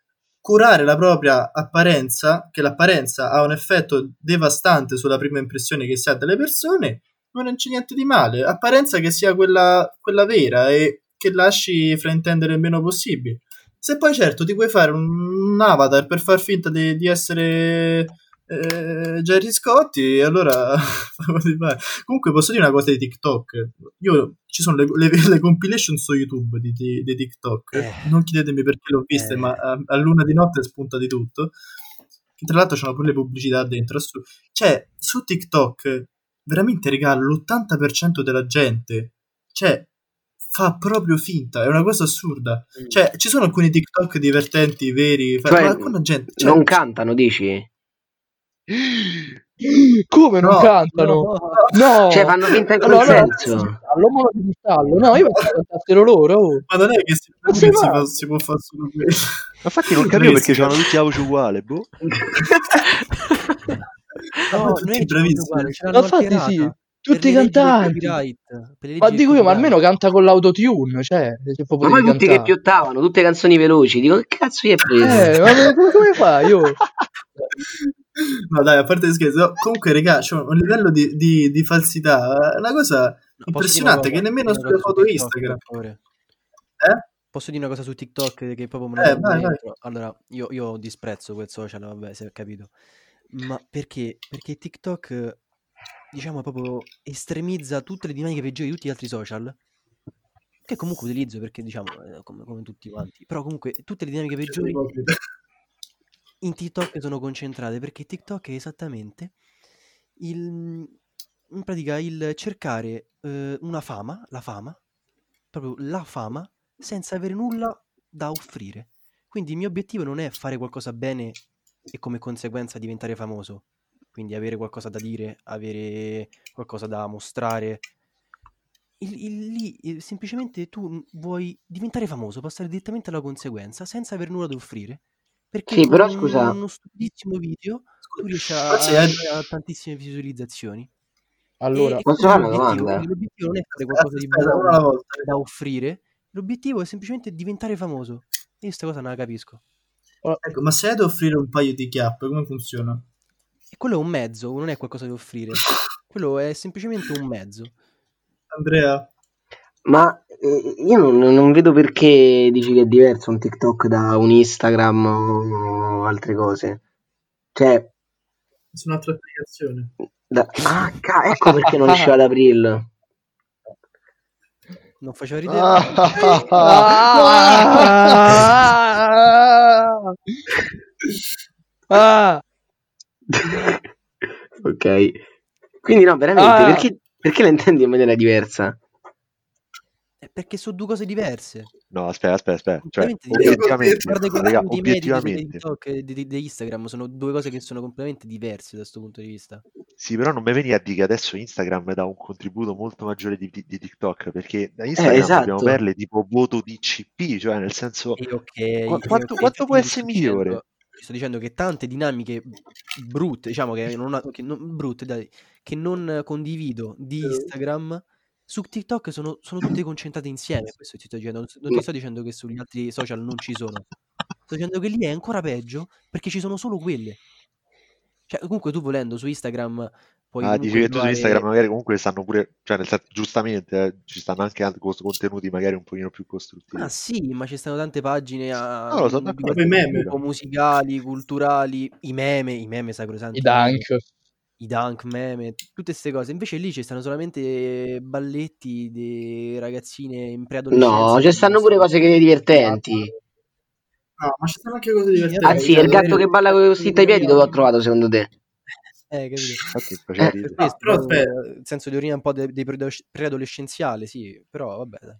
curare la propria apparenza, che l'apparenza ha un effetto devastante sulla prima impressione che si ha delle persone, non c'è niente di male. Apparenza che sia quella, quella vera e che lasci fraintendere il meno possibile. Se poi certo ti puoi fare un, avatar per far finta di, di essere eh, Jerry Scotti, allora. Comunque posso dire una cosa di TikTok. Io ci sono le, le- le compilation su YouTube di, di- di TikTok. Eh. Non chiedetemi perché l'ho viste, Eh. ma a, a luna di notte spunta di tutto. Che tra l'altro c'hanno pure le pubblicità dentro. assu- Cioè, su TikTok, veramente, regalo l'80% della gente, cioè, fa proprio finta. È una cosa assurda. Cioè, ci sono alcuni TikTok divertenti, veri. fa- Cioè, ma alcuna gente. cioè, non cantano, dici? Come non No, cantano? No. No! Cioè, fanno finta in quel Allora, senso. Allo modo di cristallo. No, io cantassero loro. oh. Ma non è che si, Ma non si, matto? fa- si può fare solo quello. Infatti non capivo perché c'hanno tutti la voce uguale, boh. No, tutti noi bravissimi. uguale, ce Ma l'hanno infatti sì, tutti del cantanti. Ma dico io, ma almeno canta con l'autotune, cioè, Ma poi tutti che piottavano, tutte canzoni veloci. Dico, che cazzo gli è preso? Eh, ma come, come fai? Io? No, dai, a parte no, comunque, regà, c'è un livello di, di- di falsità, è una cosa No, impressionante che nemmeno sulle foto TikTok, Instagram. Eh? Posso dire una cosa su TikTok che proprio me Eh, vai, vai. Allora, io, io disprezzo quel social, vabbè, si è capito. Ma perché? Perché TikTok, diciamo, proprio estremizza tutte le dinamiche peggiori di tutti gli altri social, che comunque utilizzo perché, diciamo, eh, come, come tutti quanti. Però comunque tutte le dinamiche peggiori in TikTok sono concentrate perché TikTok è esattamente il, in pratica il cercare eh, una fama, la fama, proprio la fama, senza avere nulla da offrire. Quindi il mio obiettivo non è fare qualcosa bene e come conseguenza diventare famoso, quindi avere qualcosa da dire, avere qualcosa da mostrare. Lì eh, semplicemente tu n- vuoi diventare famoso, passare direttamente alla conseguenza senza avere nulla da offrire. Perché Sì, però scusa, uno stupidissimo video tu riesci a, a a tantissime visualizzazioni. Allora, E, Posso fare una l'obiettivo, domanda? l'obiettivo non è fare qualcosa di volta. da offrire, l'obiettivo è semplicemente diventare famoso. Io questa cosa non la capisco. Ecco, ma se hai da offrire un paio di chiappe, come funziona? E quello è un mezzo, non è qualcosa da offrire. Quello è semplicemente un mezzo. Andrea? Ma eh, io non, non vedo perché dici che è diverso un TikTok da un Instagram o altre cose. Cioè, Su un'altra applicazione. da... ah, ca- ecco perché non usciva ad aprile. Non faceva ridere? Ah! Ah! ok. Quindi no, veramente, Ah! perché, perché la intendi in maniera diversa? È perché sono due cose diverse. No, aspetta, aspetta, aspetta. Cioè, obiettivamente, Guarda i contenuti medi di obiettivamente. TikTok e di, di- Instagram sono due cose che sono completamente diverse da questo punto di vista. Sì, però non mi veni a dire che adesso Instagram dà un contributo molto maggiore di, di- di TikTok, perché da Instagram esatto. abbiamo perle tipo voto di CP, cioè nel senso... E ok, Qua- e quanto- ok, quanto può essere dicendo- migliore? ti sto dicendo che tante dinamiche brutte, diciamo che non, che non- brutte, dai, che non condivido di Instagram, su TikTok sono, sono tutte concentrate insieme. Questo ti sto dicendo. Non, non ti sto dicendo che sugli altri social non ci sono. Sto dicendo che lì è ancora peggio perché ci sono solo quelle. Cioè, comunque tu volendo su Instagram puoi Ah, dici che tu su Instagram magari comunque stanno pure, cioè nel senso, giustamente, eh, ci stanno anche altri contenuti magari un pochino più costruttivi. Ah sì, ma ci stanno tante pagine a, No, lo so, di d'accordo. Poi meme. musicali, culturali, i meme, i meme sacrosanti, I dunk. I dunk meme, tutte queste cose. Invece lì ci stanno solamente balletti di ragazzine in preadolescenza. No, ci stanno pure cose che divertenti. No, ma ci sono anche cose divertenti. Anzi, il gatto che balla con i piedi dove ho trovato secondo te? Eh, capito? Infatti Eh, ridere. Per questo, però eh, aspetta. il senso di orina un po' de- dei preado- preadolescenziale, sì, però vabbè, dai.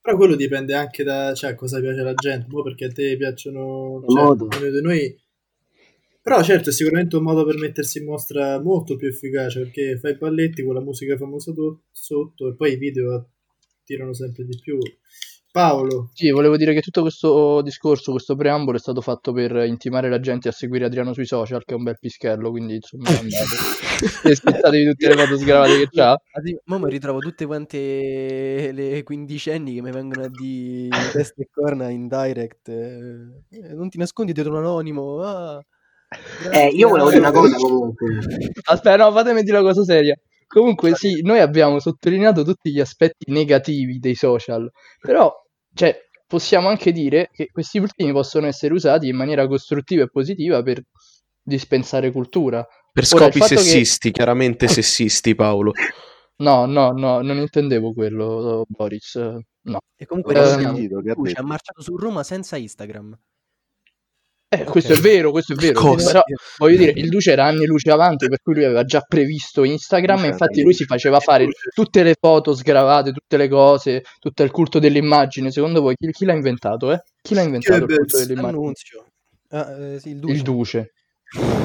Però quello dipende anche da cioè, cosa piace alla gente, boh, perché a te piacciono cioè, noi. Però certo è sicuramente un modo per mettersi in mostra molto più efficace perché fai i balletti con la musica famosa do- sotto e poi i video tirano sempre di più. Paolo, Sì, volevo dire che tutto questo discorso, questo preambolo è stato fatto per intimare la gente a seguire Adriano sui social, che è un bel pischello, quindi insomma andate e aspettatevi tutte le foto sgravate che c'ha. Ma mi ritrovo tutte quante le quindicenni che mi vengono a di testa e corna in direct. eh, eh, non ti nascondi dietro un anonimo. ah, Eh, io volevo dire una cosa comunque. Aspetta, no, fatemi dire una cosa seria. Comunque sì, noi abbiamo sottolineato tutti gli aspetti negativi dei social, però cioè, possiamo anche dire che questi ultimi possono essere usati in maniera costruttiva e positiva per dispensare cultura. Per Ora, scopi fatto che- sessisti, chiaramente sessisti, Paolo. No, no, no, non intendevo quello, Boris. No. E comunque Eh, sentito che ha ha marciato su Roma senza Instagram. Eh, questo è vero, questo è vero. Cosa? Però voglio dire, il Duce era anni luce avanti, per cui lui aveva già previsto Instagram e infatti lui si faceva fare tutte le foto sgravate, tutte le cose, tutto il culto dell'immagine. Secondo voi chi, chi l'ha inventato, eh? Chi l'ha inventato il culto dell'immagine? Ah, eh, sì, il Duce. Il Duce.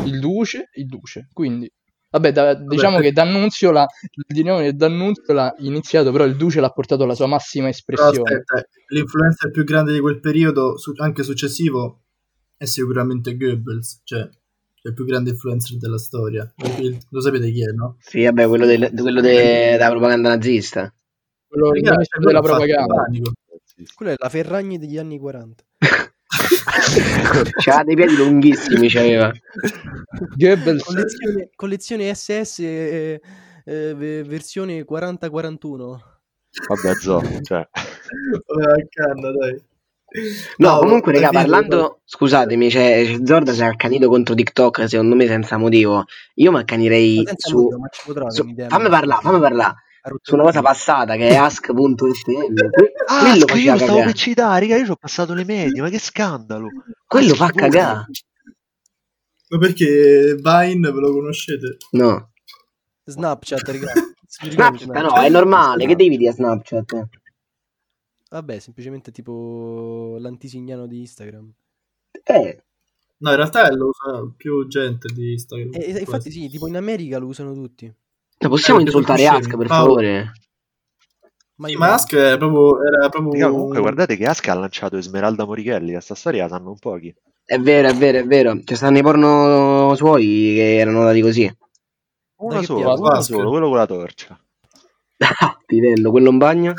Il Duce, il Duce. Quindi, vabbè, da- diciamo per- che D'Annunzio l'ha, il nome di D'Annunzio l'ha iniziato, però il Duce l'ha portato alla sua massima però espressione. aspetta, l'influencer più grande di quel periodo, su- anche successivo, è sicuramente Goebbels, cioè il più grande influencer della storia. Lo sapete chi è, no? Sì, vabbè, quello, del- quello de- della propaganda nazista. Quello quello della fatto propaganda. Quello è la Ferragni degli anni 40. C'aveva dei piedi lunghissimi, c'aveva. Goebbels Collezione, collezione SS eh, eh, ve- versione 4041. Vabbè, Zo, cioè, Vabbè, a canna, dai. No, Paolo, comunque, raga, parlando, scusatemi, cioè, Zorda si è accanito contro TikTok, secondo me senza motivo. Io mi accanirei su, motivo, ma su- fammi parlare, fammi parlare. Su una cosa passata che è ask.fm. Ah, quello sc- io stavo per citare, raga, io ci ho passato le medie, ma che scandalo. Quello Ah, fa cagare. Ma perché Vine ve lo conoscete? No. Snapchat, ragazzi. Snapchat, no, è normale, che devi dire a Snapchat? Vabbè, semplicemente tipo l'antisignano di Instagram. Eh, No, in realtà lo usa più gente di Instagram. E, e infatti sì, tipo in America lo usano tutti. no, possiamo Eh, insultare. Ask, per Paolo. favore? Ma Sì, io- ma Ask era proprio, era proprio Raga, comunque guardate che Aska ha lanciato Esmeralda Morichelli, questa storia la sanno un pochi. È vero, è vero, è vero. Ci stanno i porno suoi che erano dati così. Una sola, una Ask. sola, quello con la torcia. Ah, Livello, quello in bagno?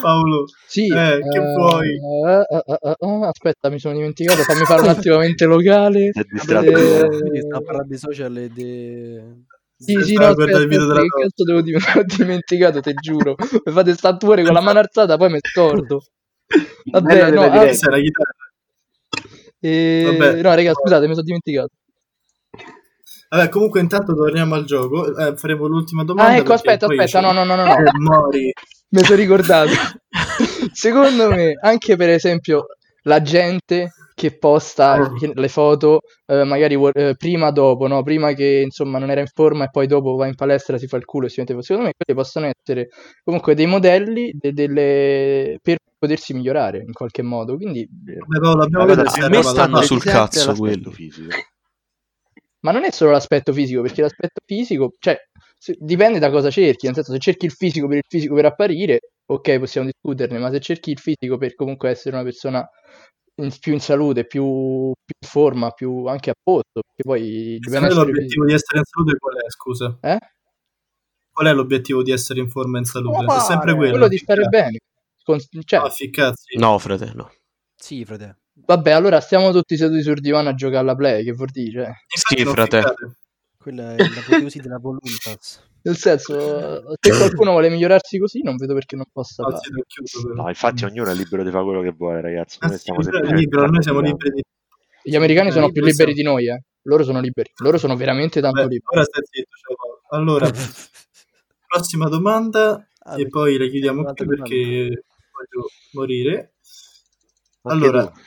Paolo. Sì, Eh, che vuoi? eh, eh, eh, eh, aspetta, mi sono dimenticato, fammi fare un attimo mente locale. È distratto. Eh, sta a parlare dei social e de... Sì, sì, no, aspetta, il video aspetta, della che cazzo devo dire? Mi ho dimenticato, te giuro. Mi fate sta pure con la mano alzata, poi mi scordo. Vabbè, no, ah, eh, Vabbè. no, raga, scusate, mi sono dimenticato. Vabbè, comunque intanto torniamo al gioco. Eh, faremo l'ultima domanda. Ah, ecco, aspetta, aspetta, no, no, no, no, no. Eh, Mori. mi sono ricordato. Secondo me, anche per esempio, la gente che posta Oh. le foto, eh, magari eh, prima dopo, no? Prima che insomma non era in forma e poi dopo va in palestra, si fa il culo e si mette. Secondo me, quelli possono essere comunque dei modelli de- delle- per potersi migliorare in qualche modo. Quindi, Vabbè, Paolo, abbiamo a me stanno sul cazzo quelli. fisico. Ma non è solo l'aspetto fisico, perché l'aspetto fisico, cioè, se- dipende da cosa cerchi. Nel senso, se cerchi il fisico per il fisico per apparire, ok, possiamo discuterne, ma se cerchi il fisico per comunque essere una persona in- più in salute, più, più in forma, più anche a posto, perché poi dipende essere l'obiettivo di essere in salute qual è, scusa? Eh? Qual è l'obiettivo di essere in forma e in salute? Come È sempre quello. quello di stare ficcare. bene. Con- cioè, No, ficcazzi. No, fratello. Sì, frate. Vabbè, allora stiamo tutti seduti sul divano a giocare alla play, che vuol dire? Sì, frate. Quella è l'apoteosi della voluntas. Nel senso, se qualcuno vuole migliorarsi così, non vedo perché non possa No, farlo. No, infatti ognuno è libero di fare quello che vuole, ragazzi. Noi semplicemente libero, noi siamo liberi di... Gli americani sono più Liberi di noi, eh. Loro sono liberi. Loro sono veramente tanto Vabbè, liberi. ora stai zitto, Paolo. Allora, prossima domanda Ah, e poi le chiudiamo qui domanda. perché voglio morire. Anche Allora, tu.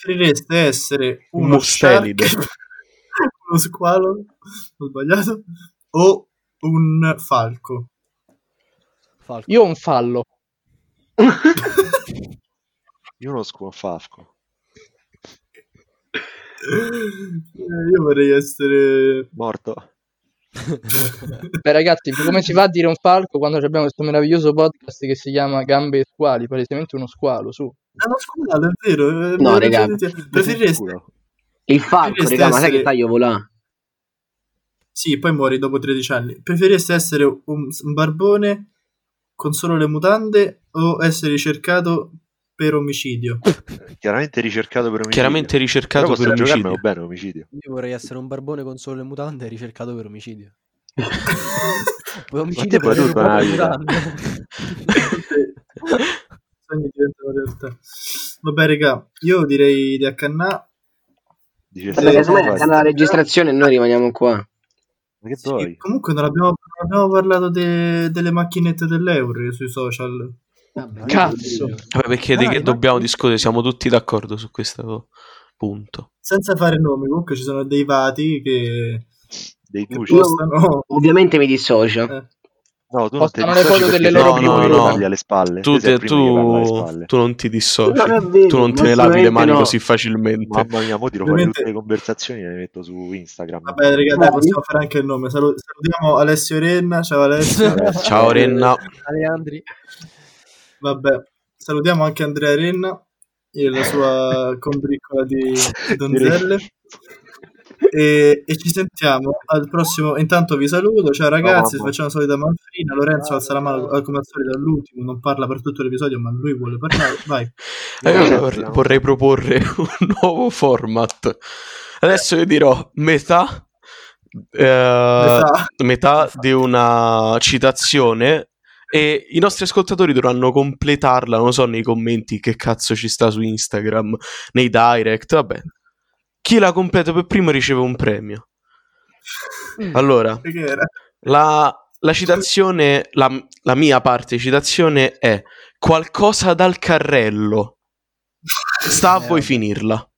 Preferireste essere Un uno mustelide. uno squalo, ho sbagliato, o un falco? Falco. Io ho un fallo. Io non sconfafco. Eh, Io vorrei essere... Morto. Beh, ragazzi, come si fa a dire un falco quando abbiamo questo meraviglioso podcast che si chiama Gambe e Squali? Palesemente uno squalo, su. Ah, no, squalo, è vero. eh, No, raga. ragionate- Preferireste... Sicuro. Il falco, raga, ma sai che taglio volà? Sì, poi muori dopo 13 anni. Preferireste essere un, un barbone con solo le mutande o essere ricercato per omicidio? Chiaramente ricercato per omicidio. Chiaramente ricercato Però per omicidio. bene omicidio. Io vorrei essere un barbone con solo le mutande e ricercato per omicidio. Omicidio per le vita. mutande. Sogni diventano realtà. Vabbè, raga, io direi di accannà. Dice stanno la registrazione e noi rimaniamo qua. Sì, comunque non abbiamo, non abbiamo parlato de- delle macchinette dell'euro sui social. Cazzo. Vabbè, perché di che le dobbiamo discutere? Siamo tutti d'accordo su questo punto. Senza fare nomi, comunque ci sono dei vati che, Dei che postano... Ovviamente mi dissocio. eh, No, tu non ti Postano le foto delle loro che bimbe. parli alle spalle. Tu, Te tu, spalle. tu non ti dissoci. Non vero, tu non te ne lavi le mani no. così facilmente. Mamma mia, mo ti lo fai Ovviamente- tutte le conversazioni e le metto su Instagram. Vabbè, raga, dai, possiamo fare anche il nome. Salu- salutiamo Alessio Renna. Ciao Alessio. Ciao Renna. Aleandri. Vabbè, salutiamo anche Andrea Renna e la sua combriccola di donzelle. E, e ci sentiamo al prossimo. Intanto vi saluto. Ciao ragazzi, mamma. facciamo la solita manfrina. Lorenzo alza la mano eh, come al solito all'ultimo. Non parla per tutto l'episodio, ma lui vuole parlare. Vai. Eh, io Certo, vorrei, vorrei proporre un nuovo format. Adesso io dirò metà, eh, Metà. metà di una citazione e i nostri ascoltatori dovranno completarla, non so, nei commenti che cazzo ci sta su Instagram, nei direct, vabbè. Chi la completa per primo riceve un premio. Allora, Che era? la, la citazione, la, la mia parte di citazione è qualcosa dal carrello. Sta a voi finirla.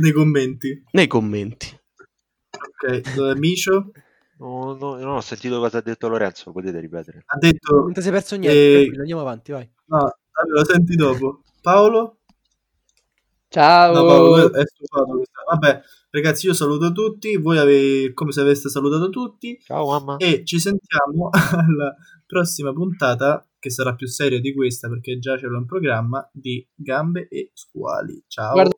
nei commenti. nei commenti. Ok, Micio No, no, non ho sentito cosa ha detto Lorenzo, potete ripetere. ha detto... Non ti sei perso niente, Eh, andiamo avanti, vai. No, lo senti dopo. Paolo? Ciao. No, Paolo è stufato. questa- Vabbè, ragazzi, io saluto tutti. Voi avete come se aveste salutato tutti. Ciao mamma. E ci sentiamo alla prossima puntata, che sarà più seria di questa perché già ce l'ho in programma, di Gambe e Squali. Ciao. Guarda-